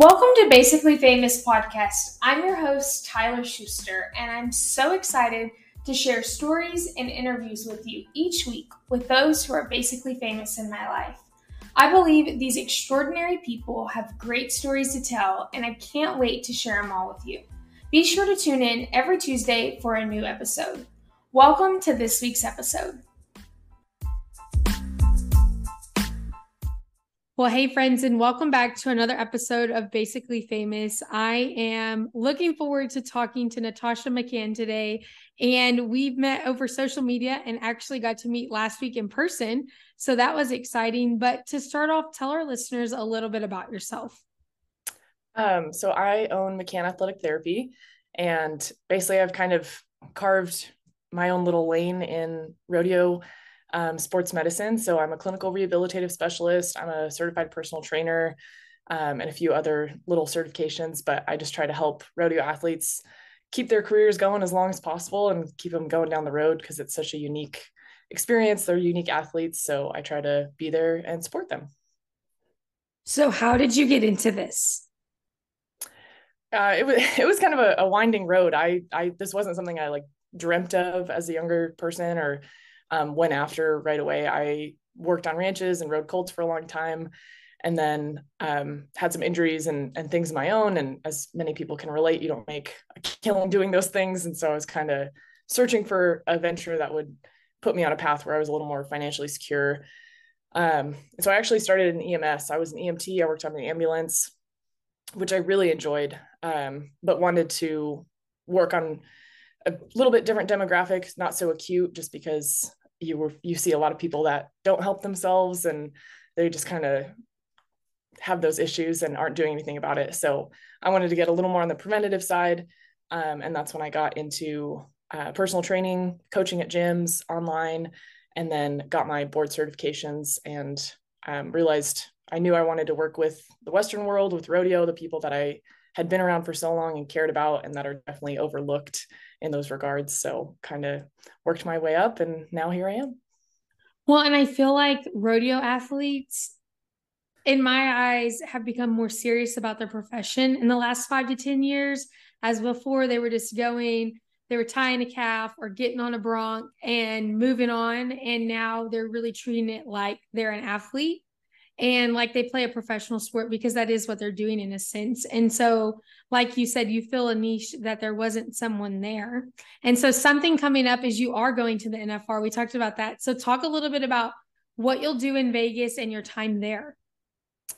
Welcome to Basically Famous Podcast. I'm your host, Tyler Schuster, and I'm so excited to share stories and interviews with you each week with those who are basically famous in my life. I believe these extraordinary people have great stories to tell, and I can't wait to share them all with you. Be sure to tune in every Tuesday for a new episode. Welcome to this week's episode. Well, hey, friends, and welcome back to another episode of Basically Famous. I am looking forward to talking to Natasha McCann today. And we've met over social media and actually got to meet last week in person. So that was exciting. But to start off, tell our listeners a little bit about yourself. Um, so I own McCann Athletic Therapy. And basically, I've kind of carved my own little lane in rodeo um, sports medicine. So I'm a clinical rehabilitative specialist. I'm a certified personal trainer um, and a few other little certifications, but I just try to help rodeo athletes keep their careers going as long as possible and keep them going down the road because it's such a unique experience. They're unique athletes. So I try to be there and support them. So, how did you get into this? Uh, it was it was kind of a, a winding road. I I this wasn't something I like dreamt of as a younger person or um, went after right away. I worked on ranches and rode colts for a long time and then um, had some injuries and, and things of my own. And as many people can relate, you don't make a killing doing those things. And so I was kind of searching for a venture that would put me on a path where I was a little more financially secure. Um, so I actually started in EMS. I was an EMT. I worked on the ambulance, which I really enjoyed, um, but wanted to work on a little bit different demographic, not so acute, just because you were you see a lot of people that don't help themselves and they just kind of have those issues and aren't doing anything about it. So I wanted to get a little more on the preventative side, um, and that's when I got into uh, personal training, coaching at gyms, online, and then got my board certifications and um, realized I knew I wanted to work with the Western world, with rodeo, the people that I had been around for so long and cared about and that are definitely overlooked in those regards. So kind of worked my way up and now here I am. Well, and I feel like rodeo athletes in my eyes have become more serious about their profession in the last 5 to 10 years as before they were just going they were tying a calf or getting on a bronc and moving on and now they're really treating it like they're an athlete and like they play a professional sport because that is what they're doing in a sense. And so, like you said, you fill a niche that there wasn't someone there. And so, something coming up is you are going to the NFR. We talked about that. So, talk a little bit about what you'll do in Vegas and your time there.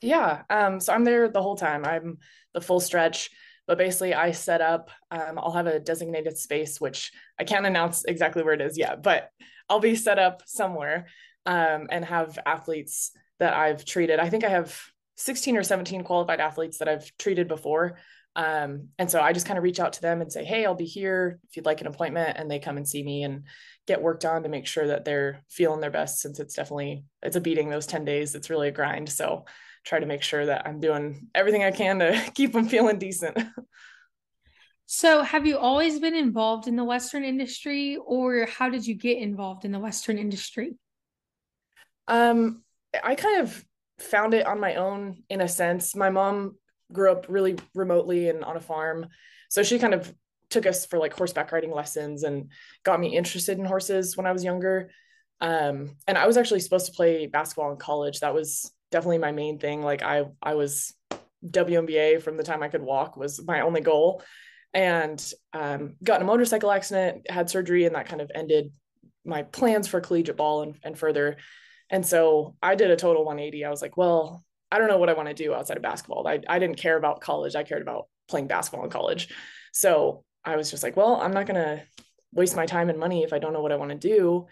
Yeah. Um, so, I'm there the whole time, I'm the full stretch. But basically, I set up, um, I'll have a designated space, which I can't announce exactly where it is yet, but I'll be set up somewhere um, and have athletes that I've treated. I think I have 16 or 17 qualified athletes that I've treated before. Um, and so I just kind of reach out to them and say, Hey, I'll be here if you'd like an appointment. And they come and see me and get worked on to make sure that they're feeling their best since it's definitely, it's a beating those 10 days. It's really a grind. So try to make sure that I'm doing everything I can to keep them feeling decent. So, have you always been involved in the Western industry, or how did you get involved in the Western industry? Um, I kind of found it on my own in a sense. My mom grew up really remotely and on a farm. So she kind of took us for like horseback riding lessons and got me interested in horses when I was younger. Um, and I was actually supposed to play basketball in college. That was definitely my main thing. Like I I was WNBA from the time I could walk was my only goal. And um, got in a motorcycle accident, had surgery, and that kind of ended my plans for collegiate ball and, and further. And so I did a total 180. I was like, well, I don't know what I want to do outside of basketball. I, I didn't care about college. I cared about playing basketball in college. So I was just like, well, I'm not going to waste my time and money if I don't know what I want to do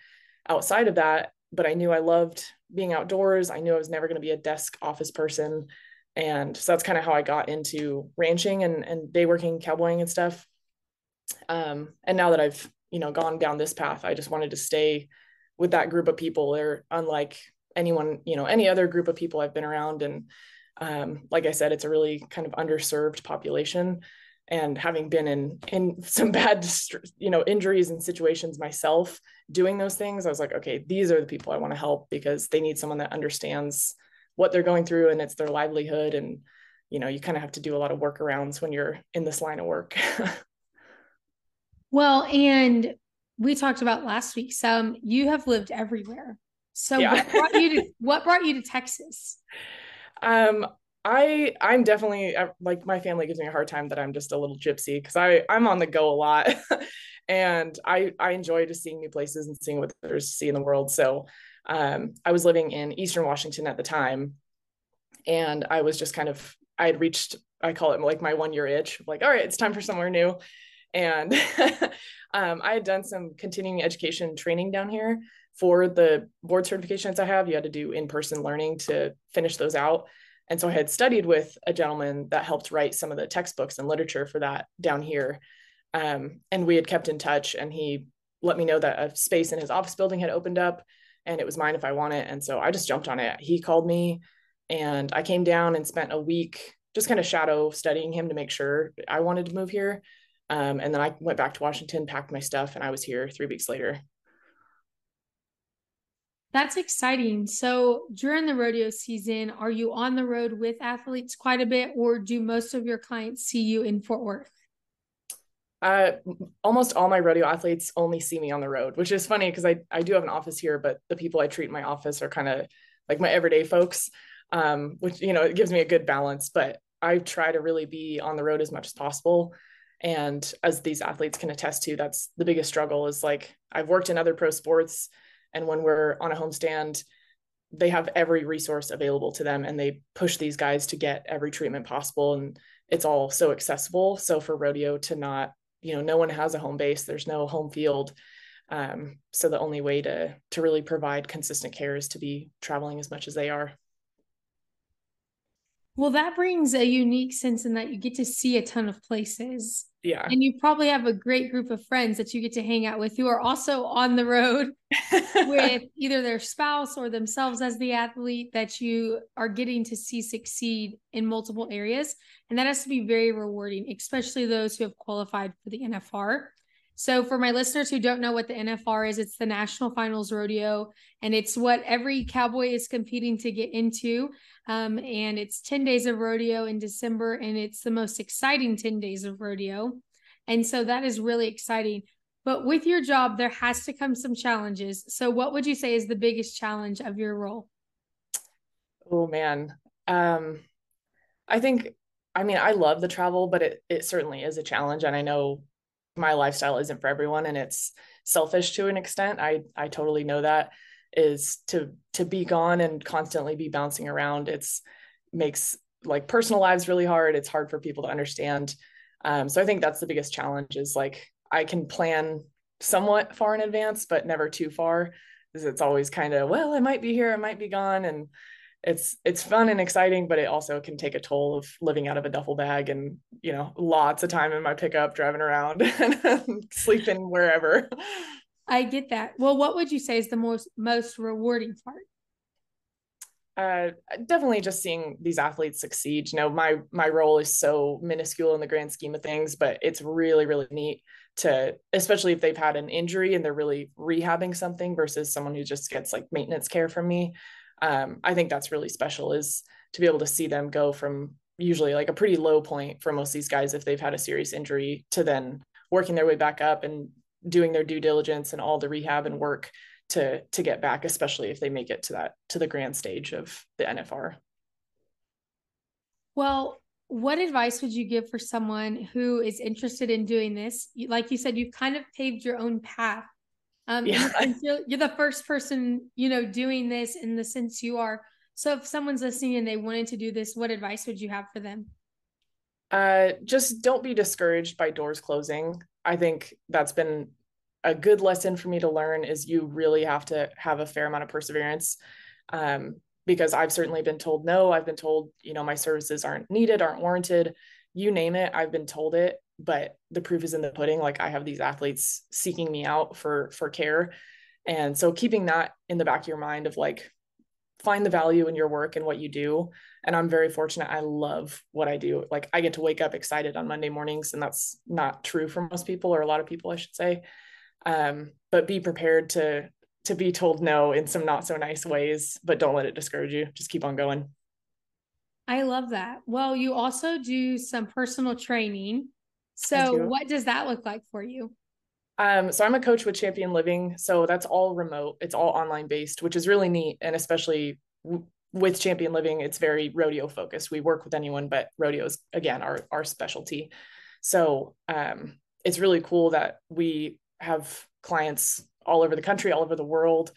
outside of that. But I knew I loved being outdoors. I knew I was never going to be a desk office person. And so that's kind of how I got into ranching and, and day working, cowboying and stuff. Um, and now that I've, you know, gone down this path, I just wanted to stay with that group of people. They're unlike anyone, you know, any other group of people I've been around. And um, like I said, it's a really kind of underserved population. And having been in in some bad, you know, injuries and situations myself, doing those things, I was like, okay, these are the people I want to help because they need someone that understands what they're going through and it's their livelihood and you know, you kind of have to do a lot of workarounds when you're in this line of work. well, and we talked about last week. Some you have lived everywhere. So yeah. what brought you to what brought you to Texas? Um, I I'm definitely uh, like my family gives me a hard time that I'm just a little gypsy because I I'm on the go a lot, and I I enjoy just seeing new places and seeing what there's to see in the world. So, um, I was living in Eastern Washington at the time, and I was just kind of I had reached I call it like my one year itch like all right it's time for somewhere new, and um, I had done some continuing education training down here for the board certifications I have. You had to do in person learning to finish those out and so I had studied with a gentleman that helped write some of the textbooks and literature for that down here. Um, and we had kept in touch, and he let me know that a space in his office building had opened up and it was mine if I want it. And so I just jumped on it. He called me and I came down and spent a week just kind of shadow studying him to make sure I wanted to move here. Um, and then I went back to Washington, packed my stuff, and I was here three weeks later. That's exciting. So during the rodeo season, are you on the road with athletes quite a bit, or do most of your clients see you in Fort Worth? Uh, almost all my rodeo athletes only see me on the road, which is funny because I, I do have an office here, but the people I treat in my office are kind of like my everyday folks, um, which, you know, it gives me a good balance, but I try to really be on the road as much as possible. And as these athletes can attest to, that's the biggest struggle is like I've worked in other pro sports and when we're on a homestand, they have every resource available to them and they push these guys to get every treatment possible. And it's all so accessible. So for rodeo to not, you know, no one has a home base, there's no home field. Um, so the only way to to really provide consistent care is to be traveling as much as they are. Well, that brings a unique sense in that you get to see a ton of places. Yeah. And you probably have a great group of friends that you get to hang out with who are also on the road with either their spouse or themselves as the athlete that you are getting to see succeed in multiple areas. And that has to be very rewarding, especially those who have qualified for the NFR. So, for my listeners who don't know what the NFR is, it's the National Finals Rodeo, and it's what every cowboy is competing to get into. Um, and it's 10 days of rodeo in December, and it's the most exciting 10 days of rodeo. And so that is really exciting. But with your job, there has to come some challenges. So, what would you say is the biggest challenge of your role? Oh, man. Um, I think, I mean, I love the travel, but it, it certainly is a challenge. And I know my lifestyle isn't for everyone and it's selfish to an extent. I, I totally know that is to to be gone and constantly be bouncing around it's makes like personal lives really hard it's hard for people to understand um, so i think that's the biggest challenge is like i can plan somewhat far in advance but never too far because it's always kind of well i might be here i might be gone and it's it's fun and exciting but it also can take a toll of living out of a duffel bag and you know lots of time in my pickup driving around and sleeping wherever I get that. Well, what would you say is the most most rewarding part? Uh, definitely just seeing these athletes succeed. You know, my my role is so minuscule in the grand scheme of things, but it's really really neat to, especially if they've had an injury and they're really rehabbing something versus someone who just gets like maintenance care from me. Um, I think that's really special is to be able to see them go from usually like a pretty low point for most of these guys if they've had a serious injury to then working their way back up and doing their due diligence and all the rehab and work to to get back especially if they make it to that to the grand stage of the NFR well what advice would you give for someone who is interested in doing this? Like you said you've kind of paved your own path um yeah. you're, you're the first person you know doing this in the sense you are so if someone's listening and they wanted to do this what advice would you have for them uh, just don't be discouraged by doors closing. I think that's been a good lesson for me to learn is you really have to have a fair amount of perseverance. Um, because I've certainly been told no. I've been told, you know, my services aren't needed, aren't warranted. You name it, I've been told it, but the proof is in the pudding. Like I have these athletes seeking me out for for care. And so keeping that in the back of your mind of like find the value in your work and what you do and i'm very fortunate i love what i do like i get to wake up excited on monday mornings and that's not true for most people or a lot of people i should say um, but be prepared to to be told no in some not so nice ways but don't let it discourage you just keep on going I love that. Well, you also do some personal training. So, what does that look like for you? Um, so I'm a coach with Champion Living, so that's all remote. It's all online based, which is really neat, and especially w- with Champion Living, it's very rodeo focused. We work with anyone, but rodeos again our our specialty. So um, it's really cool that we have clients all over the country, all over the world,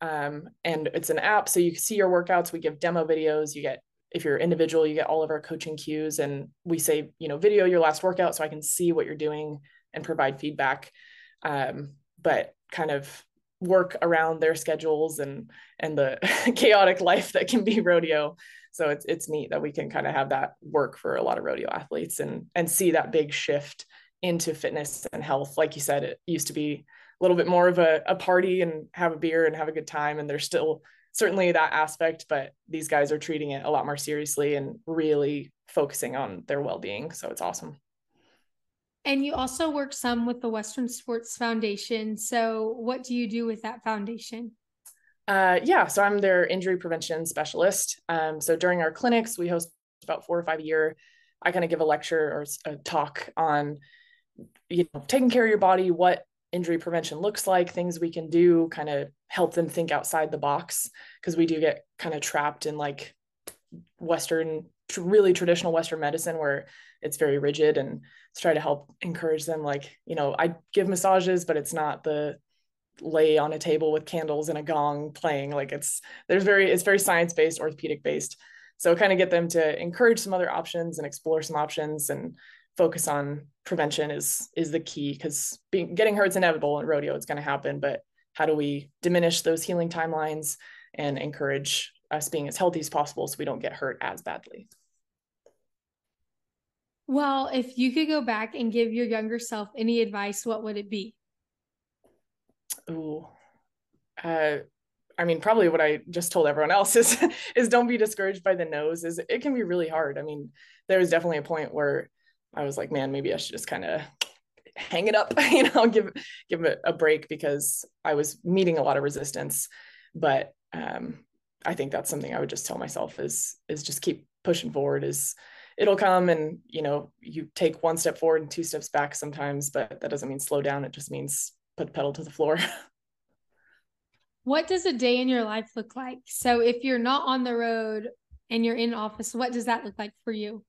um, and it's an app, so you can see your workouts. We give demo videos. You get if you're individual, you get all of our coaching cues, and we say, you know, video your last workout so I can see what you're doing and provide feedback. Um, but kind of work around their schedules and and the chaotic life that can be rodeo. So it's it's neat that we can kind of have that work for a lot of rodeo athletes and and see that big shift into fitness and health. Like you said it used to be a little bit more of a, a party and have a beer and have a good time and there's still certainly that aspect but these guys are treating it a lot more seriously and really focusing on their well-being so it's awesome and you also work some with the Western Sports Foundation. So, what do you do with that foundation? Uh, yeah, so I'm their injury prevention specialist. Um, so during our clinics, we host about four or five a year. I kind of give a lecture or a talk on, you know, taking care of your body, what injury prevention looks like, things we can do, kind of help them think outside the box because we do get kind of trapped in like Western, really traditional Western medicine where it's very rigid and try to help encourage them like you know i give massages but it's not the lay on a table with candles and a gong playing like it's there's very it's very science based orthopedic based so kind of get them to encourage some other options and explore some options and focus on prevention is is the key because being getting hurt is inevitable in rodeo it's going to happen but how do we diminish those healing timelines and encourage us being as healthy as possible so we don't get hurt as badly well, if you could go back and give your younger self any advice, what would it be? Ooh. Uh, I mean, probably what I just told everyone else is is don't be discouraged by the no's. Is it can be really hard. I mean, there was definitely a point where I was like, man, maybe I should just kind of hang it up, you know, give give it a break because I was meeting a lot of resistance. But um, I think that's something I would just tell myself is is just keep pushing forward. Is it'll come and you know you take one step forward and two steps back sometimes but that doesn't mean slow down it just means put pedal to the floor what does a day in your life look like so if you're not on the road and you're in office what does that look like for you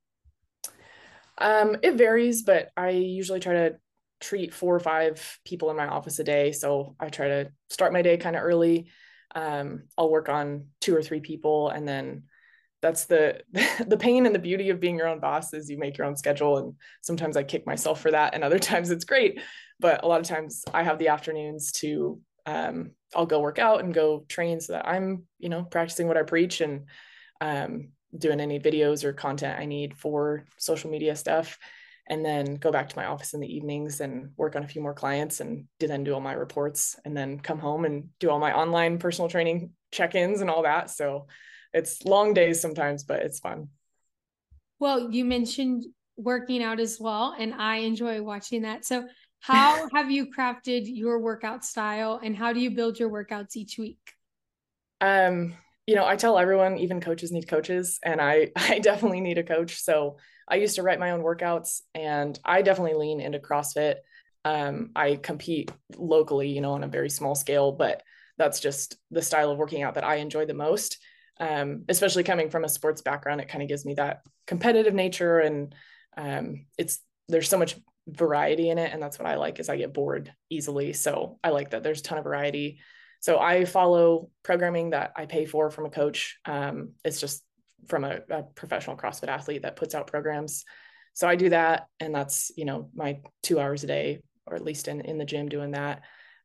um, it varies but i usually try to treat four or five people in my office a day. So i try to start my day kind of early. Um, i'll work on two or three people and then that's the the pain and the beauty of being your own boss is you make your own schedule and sometimes i kick myself for that and other times it's great. But a lot of times i have the afternoons to um, i'll go work out and go train so that i'm you know practicing what i preach and um, doing any videos or content i need for social media stuff and then go back to my office in the evenings and work on a few more clients and then do all my reports and then come home and do all my online personal training check-ins and all that so it's long days sometimes, but it's fun. Well, you mentioned working out as well, and I enjoy watching that. So, how have you crafted your workout style, and how do you build your workouts each week? Um, you know, I tell everyone, even coaches need coaches, and I I definitely need a coach. So I used to write my own workouts, and I definitely lean into CrossFit. Um, I compete locally, you know, on a very small scale, but that's just the style of working out that I enjoy the most um, especially coming from a sports background, it kind of gives me that competitive nature and um, it's there's so much variety in it and that's what I like is I get bored easily. So I like that there's a ton of variety. So I follow programming that I pay for from a coach. Um, it's just from a, a, professional CrossFit athlete that puts out programs. So I do that, and that's you know my two hours a day, or at least in in the gym doing that,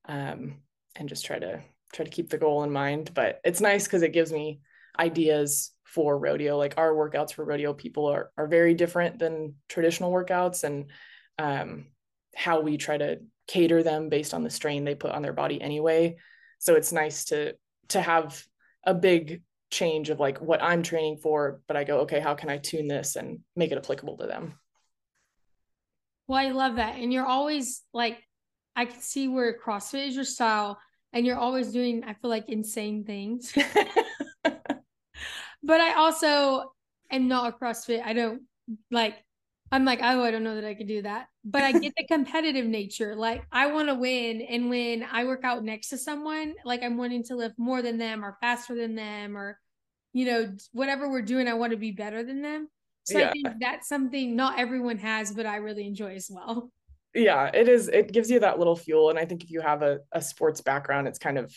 um, and just try to try to keep the goal in mind. But it's nice because it gives me ideas for rodeo like our workouts for rodeo people are, are very different than traditional workouts and um, how we try to cater them based on the strain they put on their body anyway so it's nice to to have a big change of like what i'm training for but i go okay how can i tune this and make it applicable to them well i love that and you're always like i can see where crossfit is your style and you're always doing i feel like insane things but I also am not a CrossFit. I don't like I'm like, oh, I don't know that I could do that. But I get the competitive nature. Like I want to win. And when I work out next to someone, like I'm wanting to lift more than them or faster than them or, you know, whatever we're doing, I want to be better than them. So yeah. I think that's something not everyone has, but I really enjoy as well. Yeah, it is. It gives you that little fuel. And I think if you have a, a sports background, it's kind of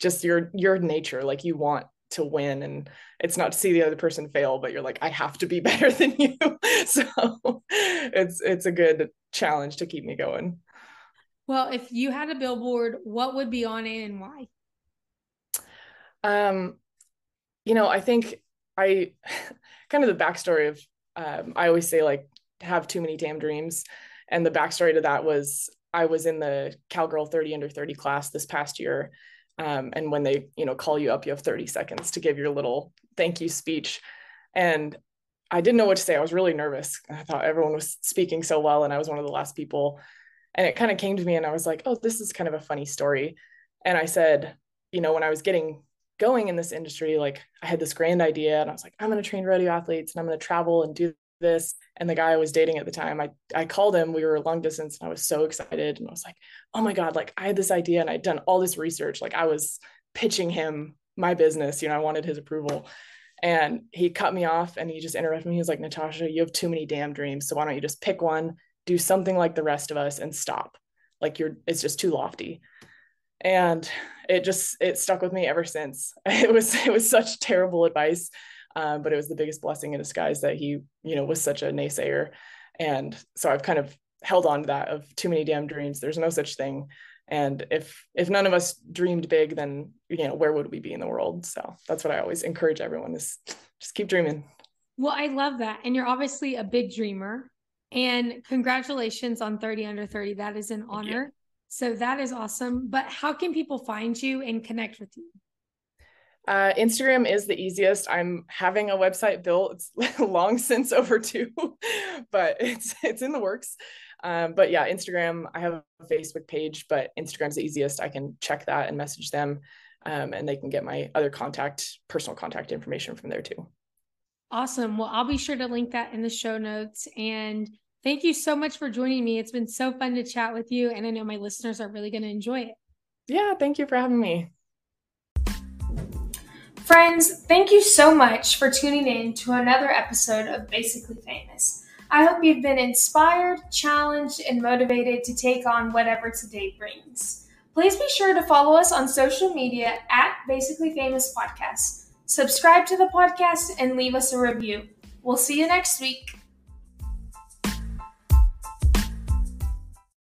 just your your nature. Like you want to win and it's not to see the other person fail but you're like i have to be better than you. So it's it's a good challenge to keep me going. Well if you had a billboard what would be on it and why? Um you know i think i kind of the backstory of um, i always say like have too many damn dreams. And the backstory to that was i was in the cowgirl 30 under 30 class this past year um, and when they you know call you up you have 30 seconds to give your little thank you speech. And i didn't know what to say. I was really nervous. I thought everyone was speaking so well and i was one of the last people. And it kind of came to me and i was like oh this is kind of a funny story. And i said you know when i was getting going in this industry like i had this grand idea and i was like i'm going to train rodeo athletes and i'm going to travel and do this and the guy i was dating at the time i i called him we were long distance and i was so excited and i was like oh my god like i had this idea and i'd done all this research like i was pitching him my business you know i wanted his approval. And he cut me off and he just interrupted me. He was like natasha you have too many damn dreams so why don't you just pick one do something like the rest of us and stop. Like you're it's just too lofty. And it just it stuck with me ever since. It was it was such terrible advice um, but it was the biggest blessing in disguise that he you know was such a naysayer. And so i've kind of held on to that of too many damn dreams. There's no such thing. And if if none of us dreamed big then you know where would we be in the world? So that's what i always encourage everyone is just keep dreaming. Well i love that. And you're obviously a big dreamer. And congratulations on 30 under 30 that is an honor. So that is awesome. But how can people find you and connect with you uh, Instagram is the easiest. I'm having a website built. It's long since overdue, but it's it's in the works. Um, but yeah, Instagram. I have a Facebook page, but Instagram's the easiest. I can check that and message them, um, and they can get my other contact, personal contact information from there too. Awesome. Well, I'll be sure to link that in the show notes. And thank you so much for joining me. It's been so fun to chat with you, and I know my listeners are really going to enjoy it. Yeah, thank you for having me. Friends, thank you so much for tuning in to another episode of Basically Famous. I hope you've been inspired, challenged, and motivated to take on whatever today brings. Please be sure to follow us on social media at Basically Famous Podcast. Subscribe to the podcast and leave us a review. We'll see you next week.